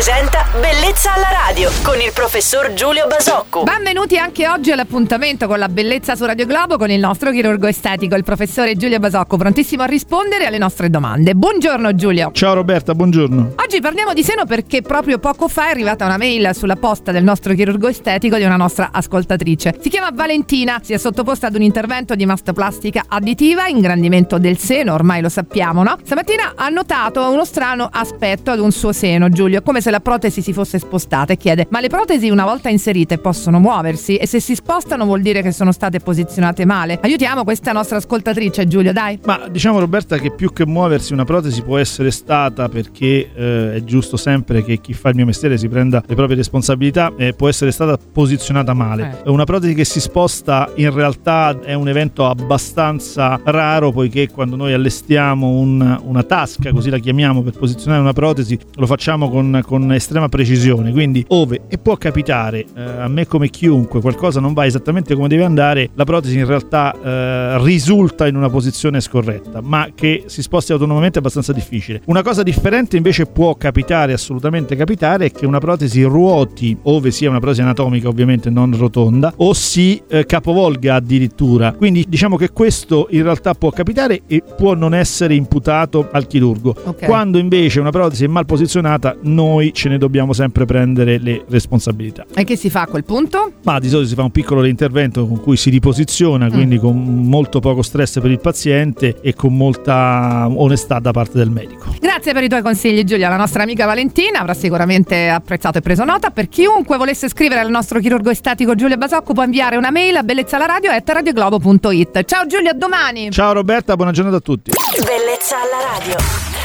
presenta Bellezza alla radio con il professor Giulio Basocco. Benvenuti anche oggi all'appuntamento con la bellezza su Radio Globo con il nostro chirurgo estetico, il professore Giulio Basocco, prontissimo a rispondere alle nostre domande. Buongiorno Giulio. Ciao Roberta, buongiorno. Oggi parliamo di seno perché proprio poco fa è arrivata una mail sulla posta del nostro chirurgo estetico di una nostra ascoltatrice. Si chiama Valentina, si è sottoposta ad un intervento di mastoplastica additiva, ingrandimento del seno, ormai lo sappiamo, no? Stamattina ha notato uno strano aspetto ad un suo seno, Giulio, come se la protesi si fosse spostata e chiede: "Ma le protesi una volta inserite possono muoversi e se si spostano vuol dire che sono state posizionate male?". Aiutiamo questa nostra ascoltatrice, Giulio, dai. Ma diciamo Roberta che più che muoversi una protesi può essere stata perché eh, è giusto sempre che chi fa il mio mestiere si prenda le proprie responsabilità, eh, può essere stata posizionata male. Eh. Una protesi che si sposta in realtà è un evento abbastanza raro poiché quando noi allestiamo un- una tasca, così la chiamiamo per posizionare una protesi, lo facciamo con, con estrema precisione, quindi ove e può capitare eh, a me come chiunque qualcosa non va esattamente come deve andare, la protesi in realtà eh, risulta in una posizione scorretta, ma che si sposti autonomamente è abbastanza difficile. Una cosa differente invece può capitare, assolutamente capitare, è che una protesi ruoti, ove sia una protesi anatomica ovviamente non rotonda, o si eh, capovolga addirittura. Quindi diciamo che questo in realtà può capitare e può non essere imputato al chirurgo. Ok. Quando invece una protesi è mal posizionata, noi ce ne dobbiamo sempre prendere le responsabilità. E che si fa a quel punto? Ma di solito si fa un piccolo reintervento con cui si riposiziona, quindi con molto poco stress per il paziente e con molta onestà da parte del medico. Grazie per i tuoi consigli Giulia, la nostra amica Valentina avrà sicuramente apprezzato e preso nota. Per chiunque volesse scrivere al nostro chirurgo estetico Giulio Basocco può inviare una mail a bellezzalaradio.it. Ciao Giulia, a domani! Ciao Roberta, buona giornata a tutti. Bellezza alla radio.